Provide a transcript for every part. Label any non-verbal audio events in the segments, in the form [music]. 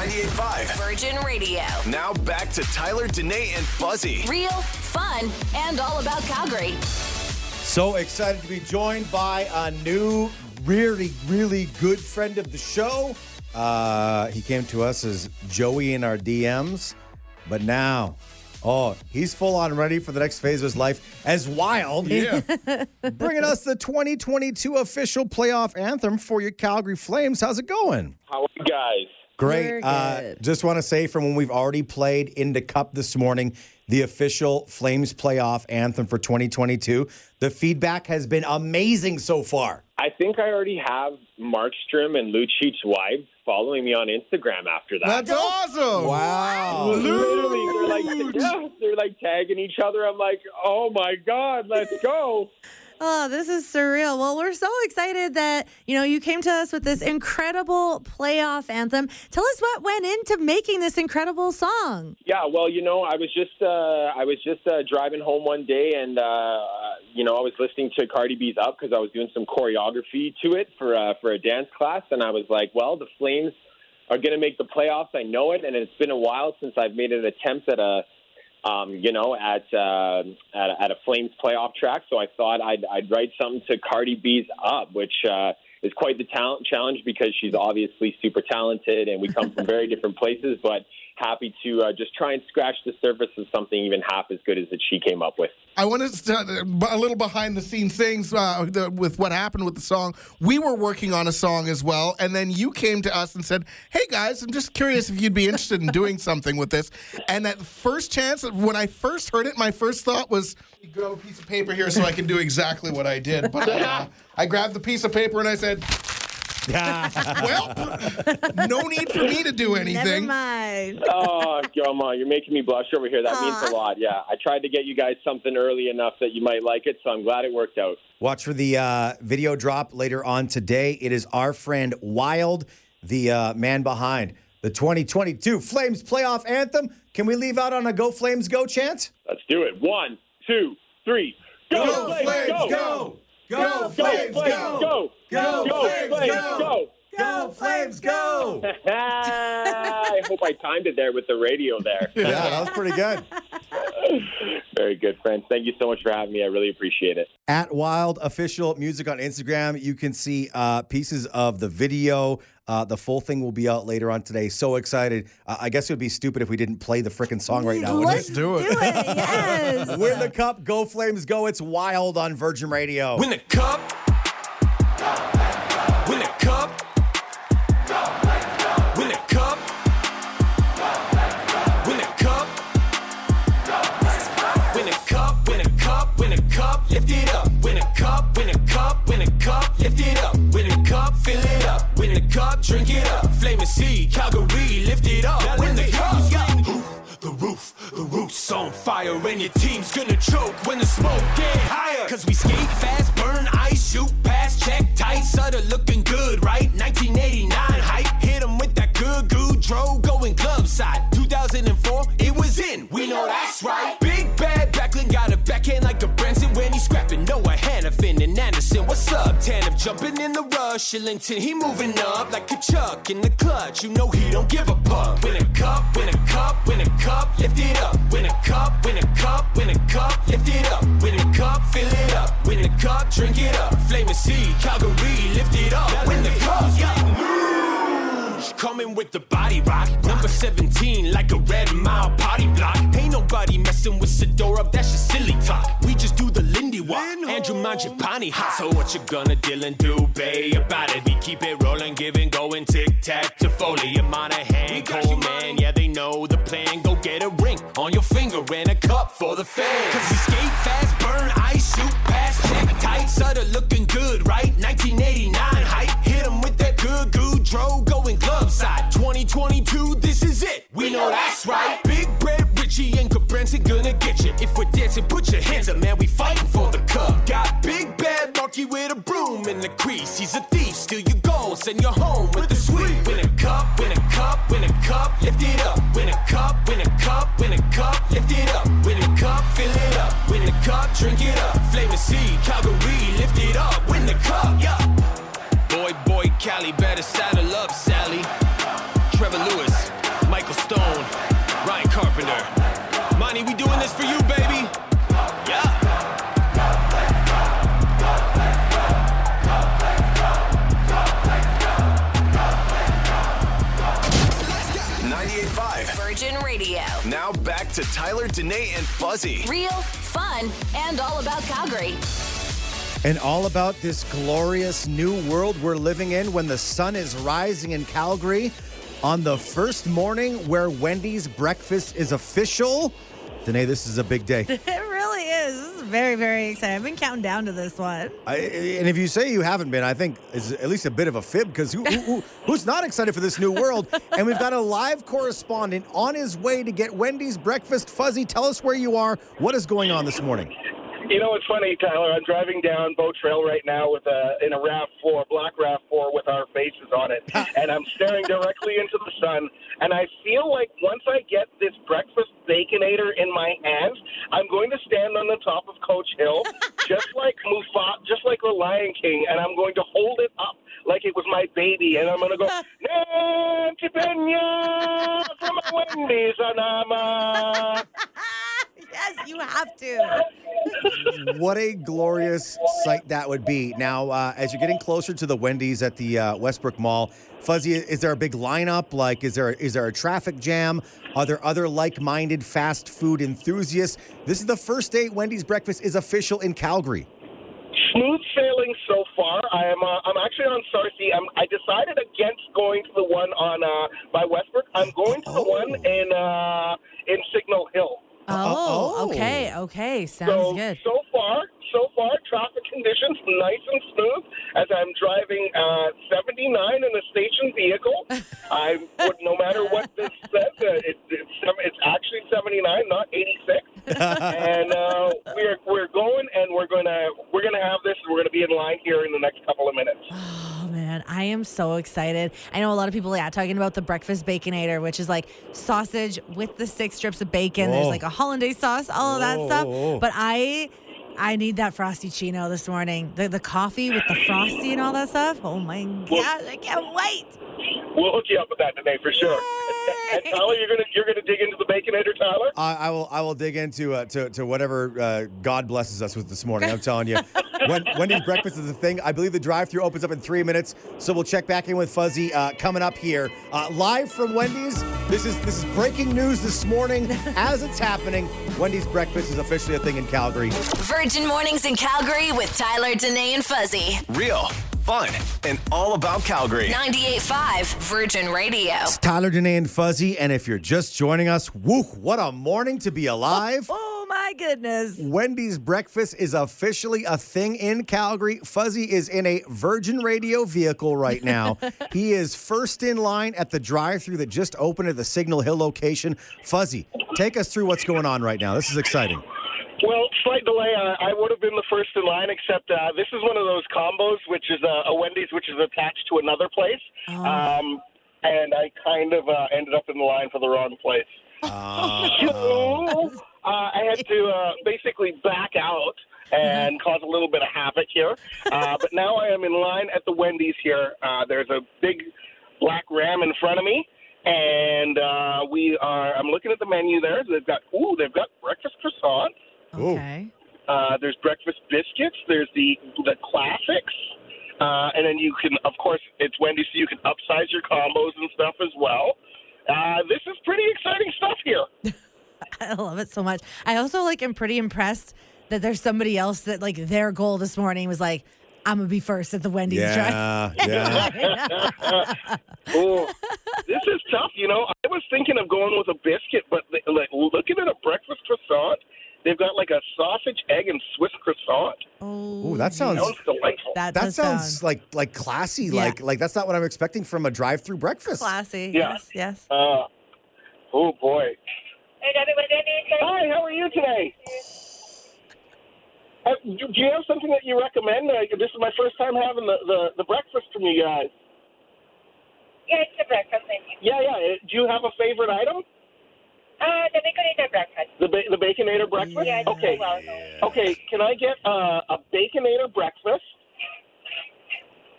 98.5. Virgin Radio. Now back to Tyler, Danae, and Fuzzy. Real, fun, and all about Calgary. So excited to be joined by a new, really, really good friend of the show. Uh, he came to us as Joey in our DMs, but now, oh, he's full on ready for the next phase of his life as wild. Yeah. [laughs] Bringing us the 2022 official playoff anthem for your Calgary Flames. How's it going? How are you guys? Great. We're Uh, just want to say from when we've already played into Cup this morning, the official Flames playoff anthem for 2022, the feedback has been amazing so far. I think I already have Markstrom and Lucic's wives following me on Instagram after that. That's awesome. Wow. Literally, they're like, yeah, they're like tagging each other. I'm like, oh my god, let's go! Oh, this is surreal. Well, we're so excited that, you know, you came to us with this incredible playoff anthem. Tell us what went into making this incredible song. Yeah, well, you know, I was just uh, I was just uh, driving home one day, and uh, you know, I was listening to Cardi B's "Up" because I was doing some choreography to it for uh, for a dance class, and I was like, well, the Flames are going to make the playoffs. I know it, and it's been a while since I've made an attempt at a um, you know, at, uh, at at a Flames playoff track. So I thought I'd I'd write something to Cardi B's "Up," which uh, is quite the talent challenge because she's obviously super talented, and we come from very different places. But happy to uh, just try and scratch the surface of something even half as good as that she came up with. I want to start a little behind the scenes things uh, the, with what happened with the song. We were working on a song as well, and then you came to us and said, "Hey guys, I'm just curious if you'd be interested in doing [laughs] something with this." And at first chance, when I first heard it, my first thought was, "You grab a piece of paper here so I can do exactly what I did." But uh, [laughs] I grabbed the piece of paper and I said, [laughs] "Well, no need for me to do anything. Never anything." mind. oh, come on, you're making me blush over here. That means a lot. Yeah, I tried to get you guys something early enough that you might like it, so I'm glad it worked out. Watch for the uh, video drop later on today. It is our friend Wild, the uh, man behind the 2022 Flames playoff anthem. Can we leave out on a Go Flames Go chant? Let's do it. One, two, three. Go, Flames, go! Go! Go, Flames, go! Go, Go, Flames, go! Go Flames Go! [laughs] I hope I timed it there with the radio there. [laughs] Yeah, that was pretty good. [laughs] Very good, friends. Thank you so much for having me. I really appreciate it. At Wild Official Music on Instagram, you can see uh, pieces of the video. Uh, the full thing will be out later on today. So excited! Uh, I guess it would be stupid if we didn't play the freaking song right now. Let's do it. Do it. Yes. Win the cup, go Flames, go! It's Wild on Virgin Radio. Win the cup. Win the cup. Up. Cup. Drink it up. Flame and sea. Calgary. Lift it up. When the cup. The roof, the roof's on fire, and your team's gonna choke when the smoke get higher. Cause we skate fast, burn ice, shoot jumping in the rush, Kylington, he moving up like a Chuck in the clutch. You know he don't give a fuck. Win a cup, win a cup, win a cup, lift it up. Win a cup, win a cup, win a cup, lift it up. Win a cup, fill it up. Win a cup, drink it up. Flame and sea, Calgary, lift it up. Win the cup, yeah. Coming with the body rock. Number 17, like a red mile party block. Ain't nobody messing with Sidora, that's just silly talk. Andrew Mangiapane hot. So what you gonna Dylan do, babe? About it, we keep it rolling, giving, going tic tac Toffoli and Monahan. Coleman, yeah, they know the plan. Go get a ring on your finger and a cup for the fans. Cause we skate fast, burn ice, shoot past, check tight. Sutter looking good, right? 1989 hype. Hit 'em with that good Gaudreau going glove side. 2022, this is it. We know that's right. Big Bread, Richie, and Cabrenton gonna get you. If we're dancing, put your hands up, man. We fighting for Bad with a broom in the crease. He's a thief, steal your goals, send you home with the sweep. Win a cup, win a cup, win a cup, lift it up. Win a cup, win a cup, win a cup, lift it up. Win a cup, fill it up. Win a cup, drink it up. Flame and sea, Calgary, lift it up. Now back to Tyler, Danae, and Fuzzy. Real, fun, and all about Calgary. And all about this glorious new world we're living in when the sun is rising in Calgary on the first morning where Wendy's breakfast is official. Danae, this is a big day. [laughs] very, very excited. I've been counting down to this one. I, and if you say you haven't been, I think is at least a bit of a fib because who, who, who- who's not excited for this new world? [laughs] And we've got a live correspondent on his way to get Wendy's breakfast. Fuzzy, tell us where you are. What is going on this morning? You know, it's funny, Tyler. I'm driving down Bow Trail right now with a in a Rav4, black Rav4 with our faces on it, [laughs] and I'm staring directly into the sun. And I feel like once I get this breakfast baconator in my hands, I'm going to stand on the top of Coach Hill, [laughs] just like Mufa, just like the Lion King, and I'm going to hold it up like it was my baby, and I'm going to go, [laughs] Nancy Pena from Wendy's, Anama. Yes, you have to. What a glorious sight that would be. Now, uh, as you're getting closer to the Wendy's at the uh, Westbrook Mall, Fuzzy, is there a big lineup? Like, is there is there a traffic jam? Are there other like-minded fast food enthusiasts? This is the first day Wendy's breakfast is official in Calgary. smooth sailing so far. I am. Uh, I'm actually on Sarcee. I'm, I decided against going to the one on uh, by Westbrook. I'm going to the Oh. one in uh, in Signal Hill. Oh, oh. okay, oh. okay. Sounds So good. so far, traffic conditions nice and smooth as I'm driving uh, 79 in a station vehicle. [laughs] I would, no matter what this says, uh, it, it's it's actually 79, not 86. [laughs] and uh, we're we're going, and we're gonna we're gonna have this. We're gonna be in line here in the next couple of minutes. Oh man, I am so excited. I know a lot of people, yeah, talking about the breakfast baconator, which is like sausage with the six strips of bacon. There's like a hollandaise sauce, all of that Whoa, stuff. whoa, whoa. But I, I need that frosty chino this morning. The the coffee with the frosty and all that stuff. Oh my god, I can't wait. We'll hook you up with that today for sure. And Yay. Tyler, you're gonna you're gonna dig into the baconator, Tyler. I, I will. I will dig into uh, to, to whatever uh, God blesses us with this morning. I'm telling you, when, Wendy's breakfast is a thing. I believe the drive-through opens up in three minutes, so we'll check back in with Fuzzy uh, coming up here uh, live from Wendy's. This is this is breaking news this morning [laughs] as it's happening. Wendy's breakfast is officially a thing in Calgary. Virgin Mornings in Calgary with Tyler, Danae, and Fuzzy. Real, fun, and all about Calgary. 98.5 Virgin Radio. It's Tyler, Danae, and Fuzzy, and if you're just joining us, woo, what a morning to be alive. Oh, oh my goodness. Wendy's breakfast is officially a thing in Calgary. Fuzzy is in a Virgin Radio vehicle right now. [laughs] he is first in line at the drive-through that just opened at the Signal Hill location. Fuzzy, take us through what's going on right now. This is exciting. Well, slight delay. Uh, I would have been the first in line, except uh, this is one of those combos, which is a, a Wendy's, which is attached to another place. Um, and I kind of uh, ended up in the line for the wrong place. So uh, I had to uh, basically back out and cause a little bit of havoc here. Uh, [laughs] but now I am in line at the Wendy's here. Uh, there's a big black ram in front of me. And uh, we are. I'm looking at the menu there. They've got ooh, they've got breakfast croissants. Ooh. Okay. Uh, there's breakfast biscuits. There's the the classics, uh, and then you can, of course, it's Wendy's, so you can upsize your combos and stuff as well. Uh, this is pretty exciting stuff here. [laughs] I love it so much. I also like am pretty impressed that there's somebody else that like their goal this morning was like, I'm gonna be first at the Wendy's drive. Yeah, yeah. [laughs] Ooh, this is tough. You know, I was thinking of going with a biscuit, but the- like looking at a breakfast croissant, they've got like a sausage, egg, and Swiss croissant. Oh, Ooh, that sounds Sounds delightful. that, that does sounds sound like like classy. Yeah. Like like that's not what I'm expecting from a drive-through breakfast. classy. Yeah. Yes, yes. Uh, oh boy. Hi, how are you today? Uh, do, do you have something that you recommend? Uh, this is my first time having the, the, the breakfast from you guys. Yeah, it's a breakfast menu. Yeah, yeah. Uh, Do you have a favorite item? The baconator breakfast. The ba- the baconator breakfast. Yeah, it's Okay. well known. Okay. Can I get uh, a baconator breakfast?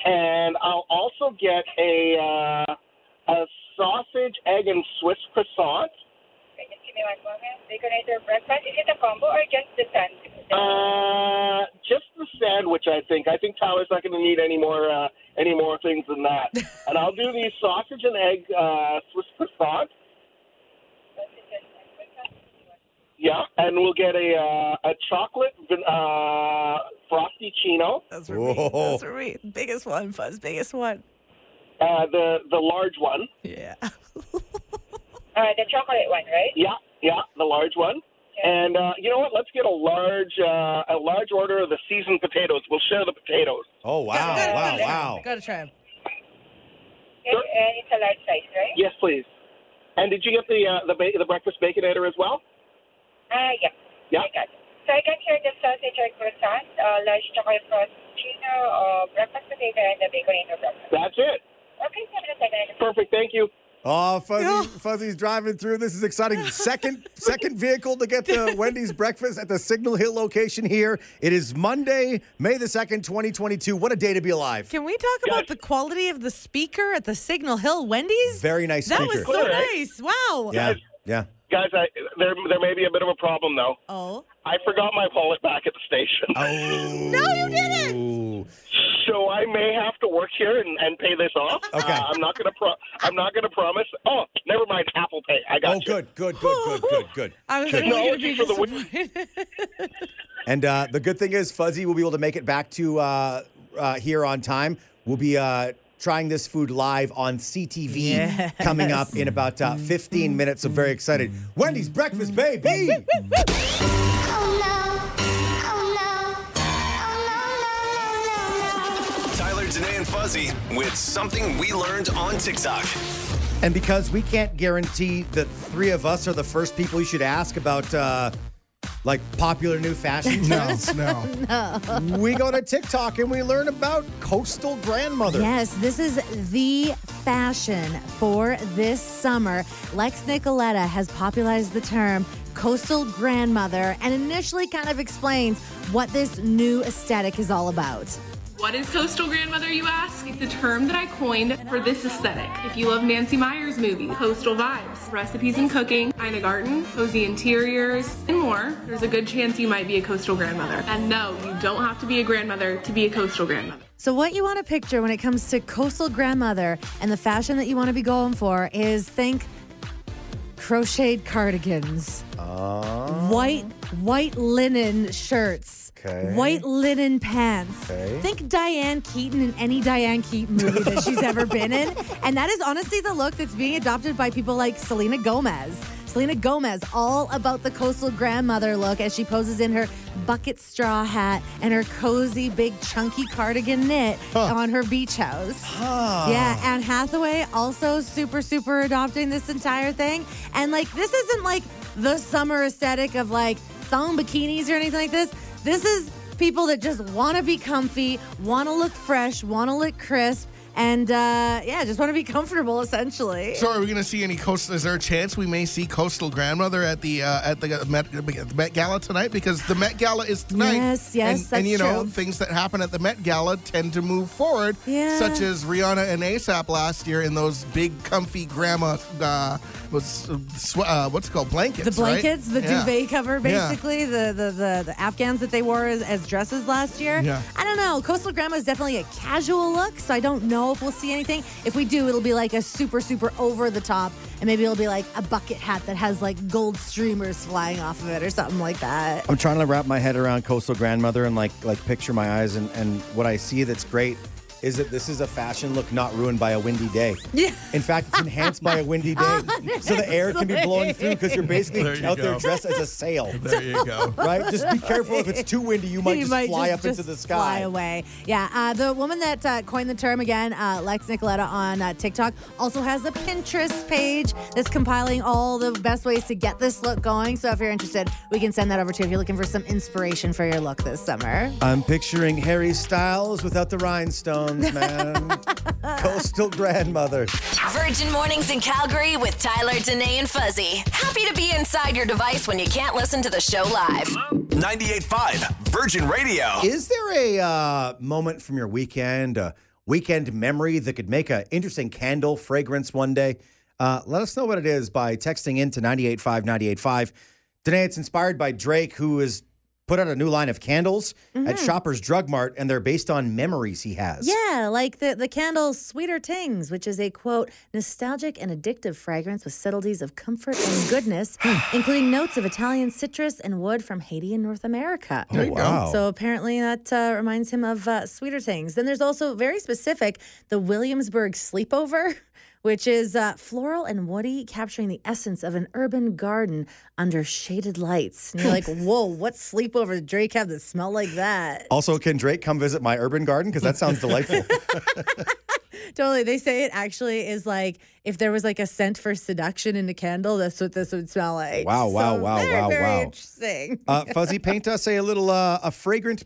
And I'll also get a uh, a sausage, egg, and Swiss croissant. Okay, just give me one moment. Baconator breakfast. Is it a combo or just the sandwich? Uh, just the sandwich, I think. I think Tyler's not going to need any more uh, any more things than that. [laughs] and I'll do the sausage and egg uh, Swiss croissant. Yeah, and we'll get a uh, a chocolate van- uh, frosty chino, That's for me. Whoa. That's for me. Biggest one, Fuzz. Biggest one. uh, the the large one. Yeah. [laughs] Uh, the chocolate one, right? Yeah, yeah, the large one. And uh, you know what? Let's get a large uh, a large order of the seasoned potatoes. We'll share the potatoes. Oh wow, wow, wow. Gotta try 'em. And, and it's a large size, right? Yes, please. And did you get the uh, the ba- the breakfast baconator as well? Ah, yeah. Yeah. I got it. So I can share the sausage or croissant, uh, large chocolate frosting, uh, breakfast potato, and the baconator breakfast. That's it. Okay, seven to seven. Perfect. Thank you. Oh, Fuzzy, Fuzzy's driving through. This is exciting. Second, [laughs] second vehicle to get the [laughs] Wendy's breakfast at the Signal Hill location here. It is Monday, May the second, twenty twenty two. What a day to be alive! Can we talk about the quality of the speaker at the Signal Hill Wendy's? Very nice That speaker. was so nice. Wow. Yeah, yeah. Guys, I, there there may be a bit of a problem though. Oh. I forgot my wallet back at the station. Oh. [laughs] No, you didn't. So I may have to work here and, and pay this off. Okay. Uh, I'm not gonna pro- I'm not gonna promise. Oh, never mind. Apple Pay. I got it. Oh, you. good, good, good, good, good, good. I was Good. really going to Technology be for the win- disappointed. And uh, the good thing is, Fuzzy will be able to make it back to uh, uh, here on time. We'll be uh, trying this food live on CTV Yes. coming up in about uh, 15 minutes. So very excited. Wendy's breakfast, baby. Tyler, Danae, and Fuzzy with something we learned on TikTok. And because we can't guarantee that three of us are the first people you should ask about, uh, like popular new fashion [laughs] trends. No, trends, [laughs] no. we go to TikTok and we learn about coastal grandmother. Yes, this is the fashion for this summer. Lex Nicoleta has popularized the term coastal grandmother and initially kind of explains what this new aesthetic is all about. What is coastal grandmother, you ask? It's a term that I coined for this aesthetic. If you love Nancy Meyers movies, coastal vibes, recipes and cooking, Ina Garten, cozy interiors, and more, there's a good chance you might be a coastal grandmother. And no, you don't have to be a grandmother to be a coastal grandmother. So, what you want to picture when it comes to coastal grandmother and the fashion that you want to be going for is think crocheted cardigans, ah. white white linen shirts, Okay. white linen pants. Okay. Think Diane Keaton in any Diane Keaton movie that she's ever been in, [laughs] and that is honestly the look that's being adopted by people like Selena Gomez. Selena Gomez, all about the coastal grandmother look as she poses in her bucket straw hat and her cozy, big, chunky cardigan knit on her beach house. Yeah, Anne Hathaway also super, super adopting this entire thing. And like, this isn't like the summer aesthetic of like thong bikinis or anything like this. This is people that just want to be comfy, want to look fresh, want to look crisp, and uh, yeah, just want to be [laughs] comfortable essentially. So, are we going to see any coastal? Is there a chance we may see coastal grandmother at the uh, at the Met, the Met Gala tonight? Because the Met Gala is tonight. Yes, yes, and, that's and you know true. things that happen at the Met Gala tend to move forward. Yeah. Such as Rihanna and ASAP last year in those big, comfy grandma. Uh, was uh, uh, what's it called blankets? the right? blankets, the Yeah. duvet cover, Yeah. basically, the, the the the Afghans that they wore as, as dresses last year. Yeah. I don't know. Coastal Grandma is definitely a casual look, so I don't know if we'll see anything. If we do, it'll be like a super, super over the top, and maybe it'll be like a bucket hat that has like gold streamers flying off of it or something like that. I'm trying to wrap my head around coastal grandmother and like like picture my eyes and and what I see that's great is that this is a fashion look not ruined by a windy day. Yeah. In fact, it's enhanced by a windy day, [laughs] so the air can be blowing through because you're basically There you out there dressed as a sail. [laughs] There you go. [laughs] Right? Just be careful if it's too windy, you might You just might fly just- up into the sky. Fly away. Yeah. Uh, the woman that uh, coined the term again, uh, Lex Nicoleta on uh, TikTok, also has a Pinterest page that's compiling all the best ways to get this look going. So if you're interested, we can send that over to you if you're looking for some inspiration for your look this summer. I'm picturing Harry Styles without the rhinestones, man. [laughs] Coastal grandmother. Virgin Mornings in Calgary with Tyler, Danae, and Fuzzy. Happy to be inside your device when you can't listen to the show live. 98.5 Virgin Radio. Is there a uh, moment from your weekend, a weekend memory that could make an interesting candle fragrance one day? Uh, let us know what it is by texting in to 985 985. Today it's inspired by Drake, who has put out a new line of candles at Shoppers Drug Mart, and they're based on memories he has. Yeah, like the, the candle Sweeter Tings, which is a quote, nostalgic and addictive fragrance with subtleties of comfort and [sighs] goodness, including notes of Italian citrus and wood from Haiti and North America. Oh, wow. So apparently that uh, reminds him of uh, Sweeter Things. Then there's also very specific the Williamsburg Sleepover, [laughs] which is uh, floral and woody, capturing the essence of an urban garden under shaded lights. And you're like, [laughs] whoa, what sleepover did Drake have that smell like that? Also, can Drake come visit my urban garden? Because that sounds delightful. [laughs] [laughs] Totally. They say it actually is like if there was like a scent for seduction in a candle, that's what this would smell like. Wow, wow, So wow, very, wow, very wow. Interesting. Uh, Fuzzy, paint us a little uh, a fragrant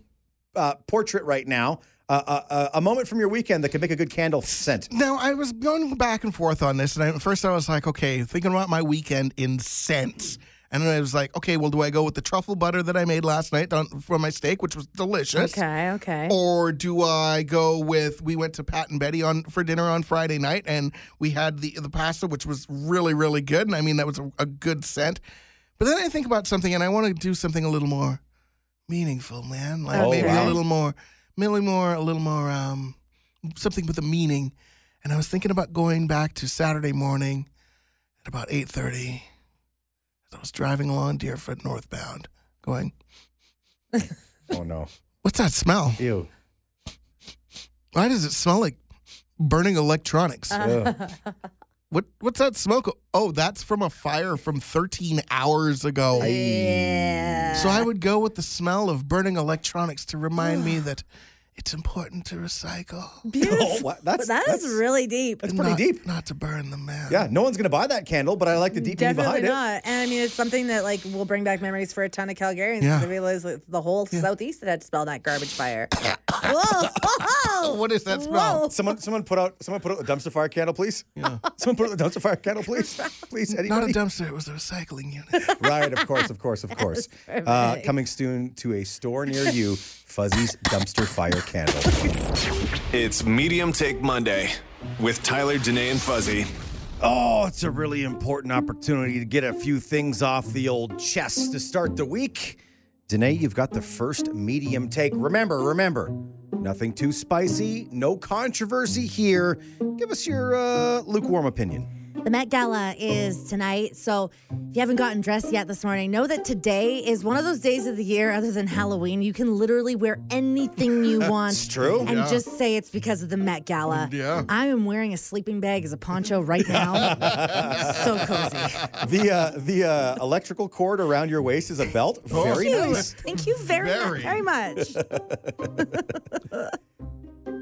uh, portrait right now. Uh, uh, uh, a moment from your weekend that could make a good candle scent. Now I was going back and forth on this, and I, at first I was like, okay, thinking about my weekend in scents, and then I was like, okay, well, do I go with the truffle butter that I made last night on, for my steak, which was delicious? Okay, okay. Or do I go with? We went to Pat and Betty on for dinner on Friday night, and we had the the pasta, which was really really good, and I mean that was a, a good scent. But then I think about something, and I want to do something a little more meaningful, man. Like Oh, maybe a little more, maybe more, a little more, um, something with a meaning. And I was thinking about going back to Saturday morning at about eight thirty. as I was driving along Deerfoot northbound, going, Oh no! "What's that smell? Ew. Why does it smell like burning electronics? What what's that smoke? Oh, that's from a fire from 13 hours ago. yeah. So I would go with the smell of burning electronics to remind me that it's important to recycle. [laughs] Beautiful. Oh, what- that's- That is that's- really deep. That's pretty not, deep. Not to burn them, man. Yeah, no one's gonna buy that candle, but I like the deep meaning behind it. Definitely behind not. And I mean, it's something that like will bring back memories for a ton of Calgarians. Yeah. Yeah. I realize like, the whole southeast had to spell that garbage fire. [coughs] Whoa! Whoa! What is that smell? Whoa. Someone, someone put out, someone put out a dumpster fire candle, please. Yeah. [laughs] Someone put out a dumpster fire candle, please. [laughs] Please, Not a dumpster. It was a recycling unit. right, of course, of course, of course. Uh, coming soon to a store near you, Fuzzy's dumpster fire candle. It's Medium Take Monday with Tyler, Danae, and Fuzzy. Oh, it's a really important opportunity to get a few things off the old chest to start the week. Danae, you've got the first medium take. Remember, remember, nothing too spicy, no controversy here. Give us your uh, lukewarm opinion. The Met Gala is tonight. So if you haven't gotten dressed yet this morning, know that today is one of those days of the year, other than Halloween, you can literally wear anything you want. It's true. And Yeah. just say it's because of the Met Gala. Yeah. I am wearing a sleeping bag as a poncho right now. [laughs] so cozy. The uh, the uh, electrical cord around your waist is a belt. Very Thank you. nice. Thank you very, Very. very much.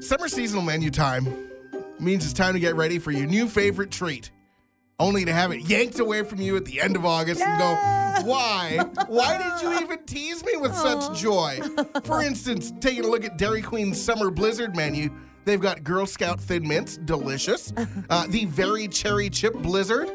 [laughs] Summer seasonal menu time means it's time to get ready for your new favorite treat. Only to have it yanked away from you at the end of August and go, why? Why did you even tease me with such joy? For instance, taking a look at Dairy Queen's Summer Blizzard menu, they've got Girl Scout Thin Mints, delicious. Uh, the Very Cherry Chip Blizzard,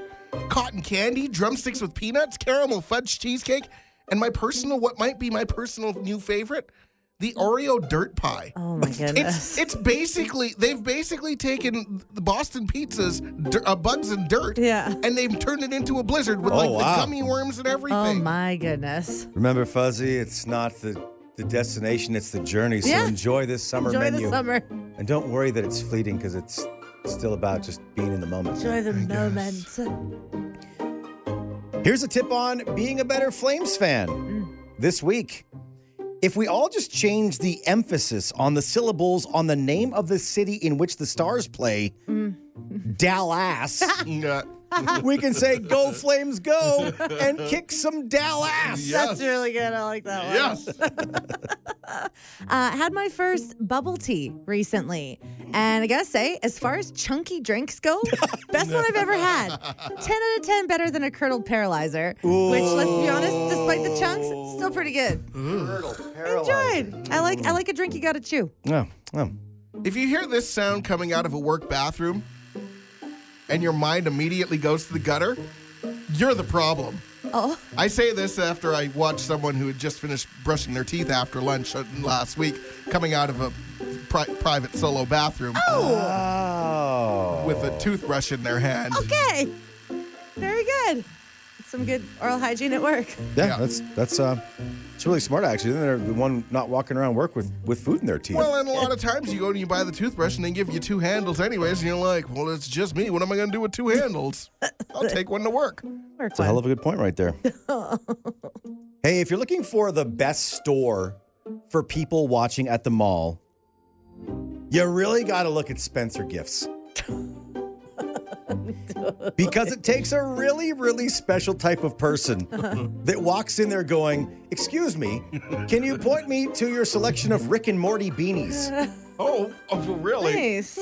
cotton candy, drumsticks with peanuts, caramel fudge cheesecake, and my personal, what might be my personal new favorite, the Oreo dirt pie. Oh my goodness. It's it's basically they've basically taken the Boston pizzas, dir- uh, bugs and dirt, Yeah. and they've turned it into a blizzard with Oh, like wow. the gummy worms and everything. Oh my goodness. Remember, Fuzzy, it's not the the destination, it's the journey. So Yeah. enjoy this summer Enjoy menu. the summer. And don't worry that it's fleeting because it's still about just being in the moment. Enjoy the moment. Here's a tip on being a better Flames fan this week. If we all just change the emphasis on the syllables on the name of the city in which the stars play, Dallas. [laughs] Mm. [laughs] we can say "Go Flames, go!" and kick some Dallas. That's really good. I like that one. yes. [laughs] Uh, had my first bubble tea recently. And I gotta say, as far as chunky drinks go, [laughs] best one I've ever had. 10 out of 10 better than a curdled paralyzer. Which, let's be honest, despite the chunks, still pretty good. Curdled paralyzer. Enjoyed. I like I like a drink you gotta chew. Oh, oh. If you hear this sound coming out of a work bathroom, and your mind immediately goes to the gutter, you're the problem. Oh. I say this after I watched someone who had just finished brushing their teeth after lunch uh, last week, coming out of a pri- private solo bathroom Oh. with a toothbrush in their hand. Okay. Very good. It's some good oral hygiene at work. Yeah, that's that's uh, it's really smart actually. Then they're the one not walking around work with with food in their teeth. Well, and a lot of times you go and you buy the toothbrush and they give you two handles anyways, and you're like, well, it's just me. What am I going to do with two handles? I'll take one to work. Work It's a hell of a good point right there. [laughs] hey, if you're looking for the best store for people watching at the mall, you really got to look at Spencer Gifts. Because it takes a really, really special type of person that walks in there going, Excuse me, can you point me to your selection of Rick and Morty beanies? Oh, oh really? Nice.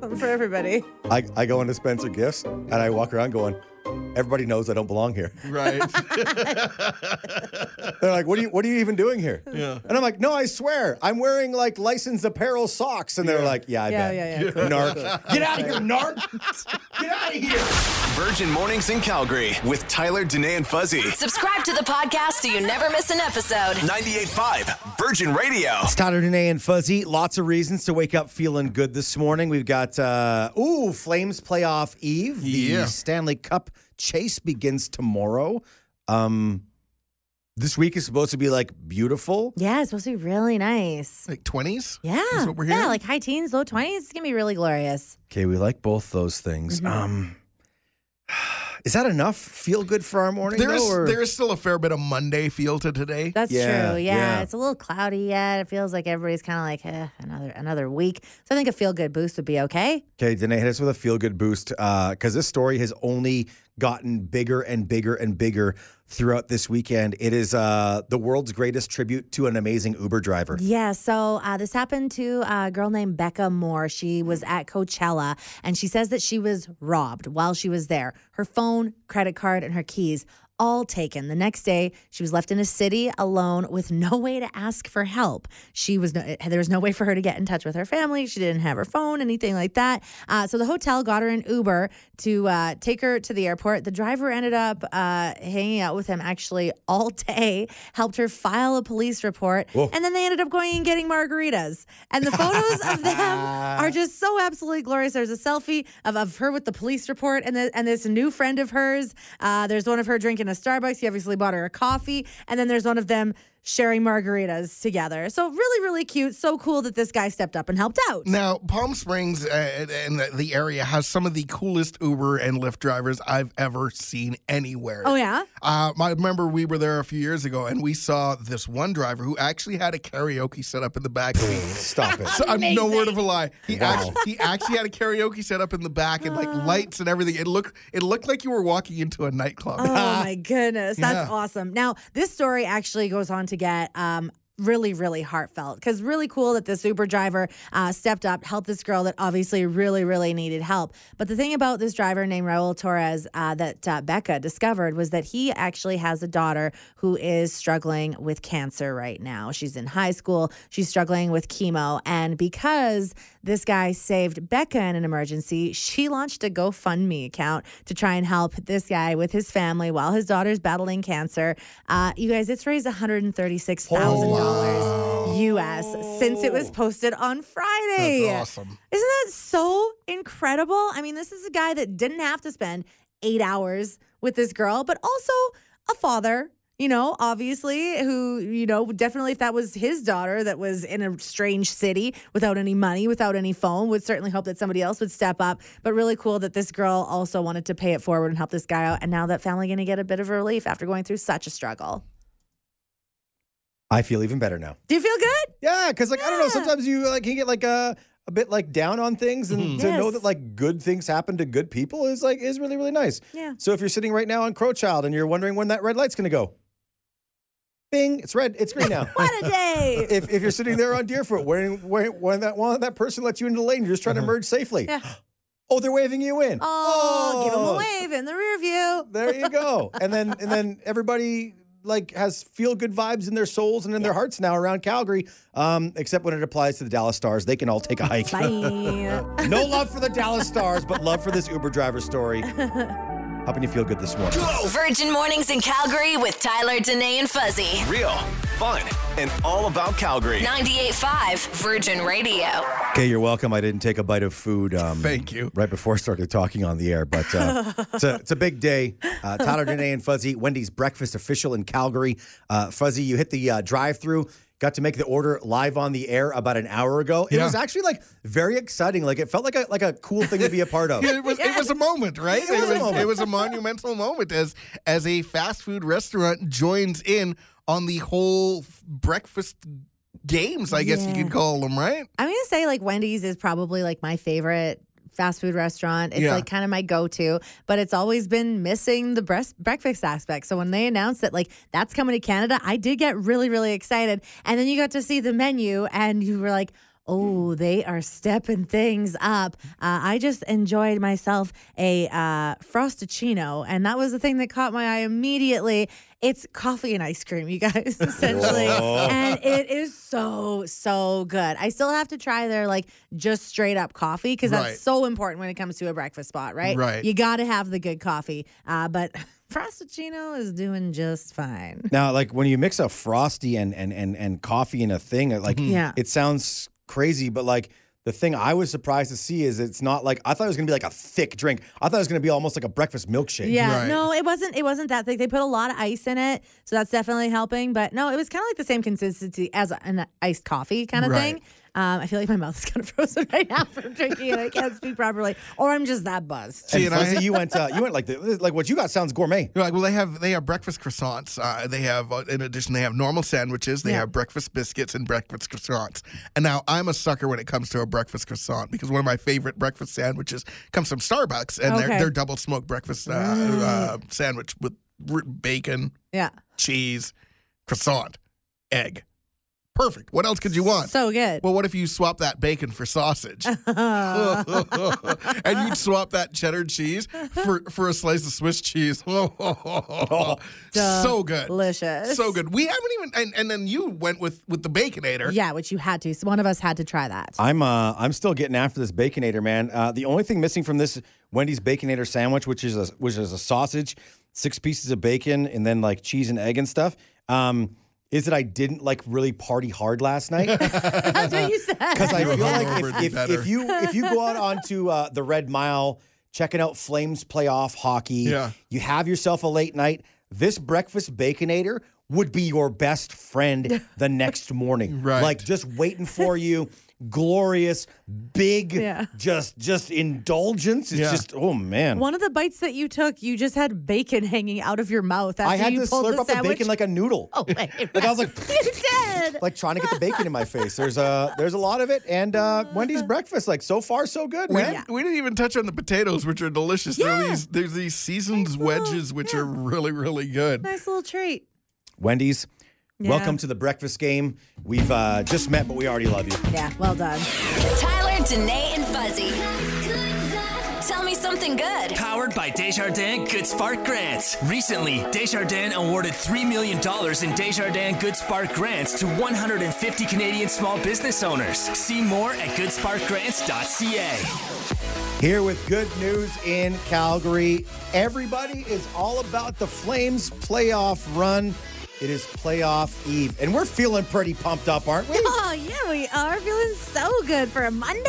Something for everybody. I, I go into Spencer Gifts and I walk around going, Everybody knows I don't belong here. Right. [laughs] [laughs] They're like, "What are you? What are you even doing here?" Yeah. And I'm like, "No, I swear, I'm wearing like licensed apparel socks." And they're like, "Yeah, I Yeah, bet." yeah, yeah. Narc. [laughs] Get out of here, narc. Get out of here. Virgin Mornings in Calgary with Tyler, Danae, and Fuzzy. Subscribe to the podcast so you never miss an episode. 98.5 Virgin Radio. It's Tyler, Danae, and Fuzzy. Lots of reasons to wake up feeling good this morning. We've got uh ooh, Flames playoff eve. The Yeah. Stanley Cup chase begins tomorrow. Um this week is supposed to be like beautiful. Yeah, it's supposed to be really nice. like 20s? Yeah. Is what we're yeah, like high teens, low 20s. It's going to be really glorious. Okay, we like both those things. Um is that enough? Feel good for our morning? There is, though, or- there is still a fair bit of Monday feel to today. That's Yeah, true. Yeah, yeah. it's a little cloudy yet. It feels like everybody's kind of like eh, another another week. So I think a feel good boost would be okay. Okay, Danae, hit us with a feel good boost because this story has only gotten bigger and bigger and bigger throughout this weekend. It is uh, the world's greatest tribute to an amazing Uber driver. Yeah, so uh, this happened to a girl named Becca Moore. She was at Coachella and she says that she was robbed while she was there. Her phone, credit card, and her keys all taken. The next day, she was left in a city alone with no way to ask for help. She was no, there was no way for her to get in touch with her family. She didn't have her phone, anything like that. Uh, so the hotel got her an Uber to uh, take her to the airport. The driver ended up uh, hanging out with him actually all day, helped her file a police report, Whoa. and then they ended up going and getting margaritas. And the photos of them [laughs] are just so absolutely glorious. There's a selfie of, of her with the police report and the, and this new friend of hers. Uh, there's one of her drinking a Starbucks. He obviously bought her a coffee, and then there's one of them sharing margaritas together. So really, really cute. So cool that this guy stepped up and helped out. Now, Palm Springs uh, and the, the area has some of the coolest Uber and Lyft drivers I've ever seen anywhere. Oh yeah. Uh, I remember we were there a few years ago and we saw this one driver who actually had a karaoke set up in the back seat. Stop it. So I'm no word of a lie. He Wow. actually he actually had a karaoke set up in the back and Ah. like lights and everything. It looked it looked like you were walking into a nightclub. Oh my [laughs] goodness, that's Yeah. awesome. Now, this story actually goes on to get um, really, really heartfelt because really cool that this Uber driver uh, stepped up, helped this girl that obviously really, really needed help. But the thing about this driver named Raul Torres uh, that uh, Becca discovered was that he actually has a daughter who is struggling with cancer right now. She's in high school, she's struggling with chemo. And because this guy saved Becca in an emergency, she launched a GoFundMe account to try and help this guy with his family while his daughter's battling cancer. Uh, you guys, it's raised $136,000 US since it was posted on Friday. That's awesome. Isn't that so incredible? I mean, this is a guy that didn't have to spend eight hours with this girl, but also a father, you know, obviously, who, you know, definitely if that was his daughter that was in a strange city without any money, without any phone, would certainly hope that somebody else would step up. But really cool that this girl also wanted to pay it forward and help this guy out. And now that family going to get a bit of relief after going through such a struggle. I feel even better now. Do you feel good? Yeah, because like I don't know, sometimes you like can get like a a bit like down on things, and mm-hmm. to know that like good things happen to good people is like is really really nice. Yeah. So if you're sitting right now on Crowchild and you're wondering when that red light's gonna go, Bing, it's red, it's green now. [laughs] What a day. [laughs] if, if you're sitting there on Deerfoot, when, when, when that one that person lets you into the lane, you're just trying to merge safely. Yeah. [gasps] Oh, they're waving you in. Oh, give them a Oh, wave in the rear view. [laughs] There you go. and then and then everybody like has feel good vibes in their souls and in their hearts now around Calgary. Um, except when it applies to the Dallas Stars, they can all take a hike. Bye. no love for the Dallas Stars, but love for this Uber driver story. Helping you feel good this morning. Virgin Mornings in Calgary with Tyler, Danae, and Fuzzy. Real, fun, and all about Calgary. 98.5 Virgin Radio. Okay, you're welcome. I didn't take a bite of food. Um, Thank you. Right before I started talking on the air, but uh, [laughs] it's, a, it's a big day. Uh, Tyler, Danae, and Fuzzy, Wendy's breakfast official in Calgary. Uh, Fuzzy, you hit the uh, drive-through. Got to make the order live on the air about an hour ago. It Yeah. was actually like very exciting. Like it felt like a like a cool thing to be a part of. [laughs] it was it was a moment, right? It was a moment. it was a monumental moment as as a fast food restaurant joins in on the whole breakfast games, I guess you Yeah. could call them, right? I'm gonna say like Wendy's is probably like my favorite fast food restaurant. It's Yeah. like kind of my go-to, but it's always been missing the breast breakfast aspect. So when they announced that like that's coming to Canada, I did get really really excited. And then you got to see the menu, and you were like. Oh, they are stepping things up. Uh, I just enjoyed myself a uh, frosticino, and that was the thing that caught my eye immediately. It's coffee and ice cream, you guys, [laughs] essentially, and it is so so good. I still have to try their like just straight up coffee because that's Right. so important when it comes to a breakfast spot, right? Right. You got to have the good coffee, uh, but [laughs] frosticino is doing just fine. Now, like when you mix a frosty and and and and coffee in a thing, like Yeah. it sounds crazy, but like the thing I was surprised to see is it's not like I thought it was gonna be like a thick drink. I thought it was gonna be almost like a breakfast milkshake. Yeah, Right. no, it wasn't. It wasn't that thick. They put a lot of ice in it, so that's definitely helping. But no, it was kind of like the same consistency as an iced coffee kind of Right. thing. Um, I feel like my mouth is kind of [laughs] frozen right now from drinking it. I can't speak properly, or I'm just that buzzed. See, and I- Fuzzy, you went uh, you went like the, like what you got sounds gourmet. You're like, well, they have they have breakfast croissants. Uh, they have, uh, in addition, they have normal sandwiches. They Yeah. have breakfast biscuits and breakfast croissants. And now I'm a sucker when it comes to a breakfast croissant because one of my favorite breakfast sandwiches comes from Starbucks, and Okay. they're they're double smoked breakfast uh, uh, sandwich with bacon, Yeah, cheese, croissant, egg. Perfect. What else could you want? so good. well, what if you swap that bacon for sausage? [laughs] [laughs] and you'd swap that cheddar cheese for, for a slice of Swiss cheese. [laughs] so good. Delicious. So good. We haven't even and, and then you went with with the baconator. Yeah, which you had to. So one of us had to try that. I'm uh I'm still getting after this baconator, man. Uh, the only thing missing from this Wendy's baconator sandwich, which is a which is a sausage, six pieces of bacon, and then like cheese and egg and stuff. Um, is that I didn't like really party hard last night [laughs] That's what you said. [laughs] because I feel like if, did if, if you if you go out [laughs] onto uh, the Red Mile, checking out Flames playoff hockey, Yeah. you have yourself a late night. This breakfast baconator would be your best friend the next morning. Right. Like just waiting for you. Glorious, big, Yeah. just just indulgence. It's Yeah. just oh man. One of the bites that you took, you just had bacon hanging out of your mouth after I had you to slurp the up the bacon like a noodle. [laughs] oh, wait, [laughs] Like I was like, you did. [laughs] like trying to get the bacon in my face. There's a there's a lot of it, and uh, Wendy's breakfast, like so far so good, We, man. didn't, we didn't even touch on the potatoes, which are delicious. There are Yeah. these, there's these seasoned Nice little- wedges, which yeah. are really, really good. nice little treat. Wendy's, Yeah. welcome to the breakfast game. We've uh, just met, but we already love you. Yeah, well done. Tyler, Danae, and Fuzzy. Tell me something good. Powered by Desjardins Good Spark Grants. Recently, Desjardins awarded $3 million in Desjardins Good Spark Grants to 150 Canadian small business owners. See more at goodsparkgrants.ca. Here with good news in Calgary. Everybody is all about the Flames playoff run. It is playoff eve, and we're feeling pretty pumped up, aren't we? Oh, yeah, we are feeling so good for a Monday.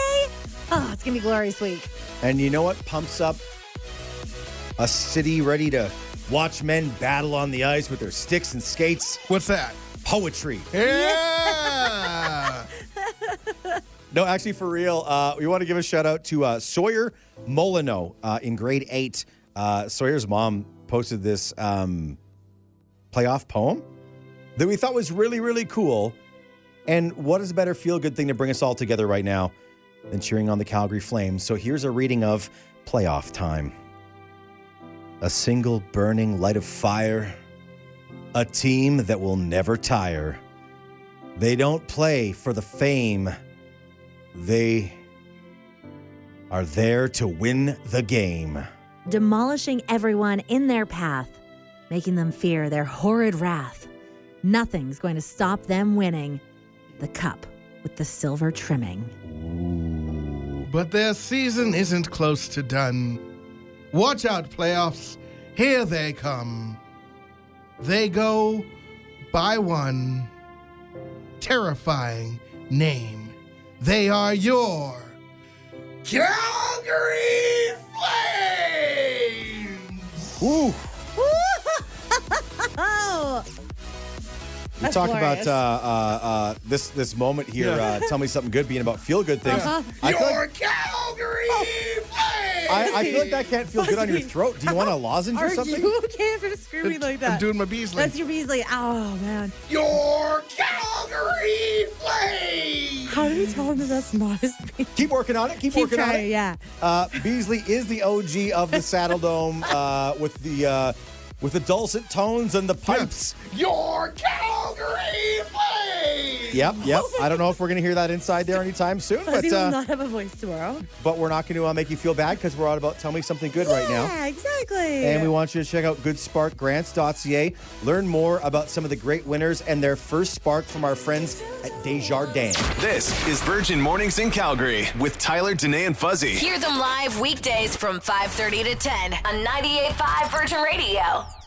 Oh, it's going to be glorious week. And you know what pumps up a city ready to watch men battle on the ice with their sticks and skates? What's that? Poetry. Yeah. [laughs] No, actually, for real, uh, we want to give a shout out to uh, Sawyer Molino uh, in grade eight. Uh, Sawyer's mom posted this um, playoff poem that we thought was really, really cool. And what is a better feel good thing to bring us all together right now than cheering on the Calgary Flames? So here's a reading of Playoff Time A single burning light of fire, a team that will never tire. They don't play for the fame. They are there to win the game. Demolishing everyone in their path, making them fear their horrid wrath. Nothing's going to stop them winning the cup with the silver trimming. But their season isn't close to done. Watch out, playoffs. Here they come. They go by one terrifying name They are your Calgary Flames. Ooh. Oh, We That's talk glorious. about uh, uh, uh, this this moment here. Yeah. Uh, tell me something good, being about feel good things. Uh-huh. I, feel Your like, Calgary Flames. I, I feel like that can't feel good on your throat. Do you want a [laughs] lozenge are or something? you okay for screaming like that? I'm doing my Beasley. That's your Beasley. Oh man, Your Calgary Flames. how do we tell him that that's not his Beasley? Keep working on it. Keep, Keep working on it. yeah. Uh, Beasley is the OG of the Saddledome uh, with the uh, with the dulcet tones and the pipes. Your Calgary Flames. Yep, yep. I don't know if we're gonna hear that inside there anytime soon, but Fuzzy will uh, not have a voice tomorrow. but we're not going to uh, make you feel bad because we're all about tell me something good right now. Yeah, exactly. And we want you to check out goodsparkgrants.ca. Learn more about some of the great winners and their first spark from our friends at Desjardins. This is Virgin Mornings in Calgary with Tyler, Danae, and Fuzzy. Hear them live weekdays from 5:30 to 10 on 98.5 Virgin Radio.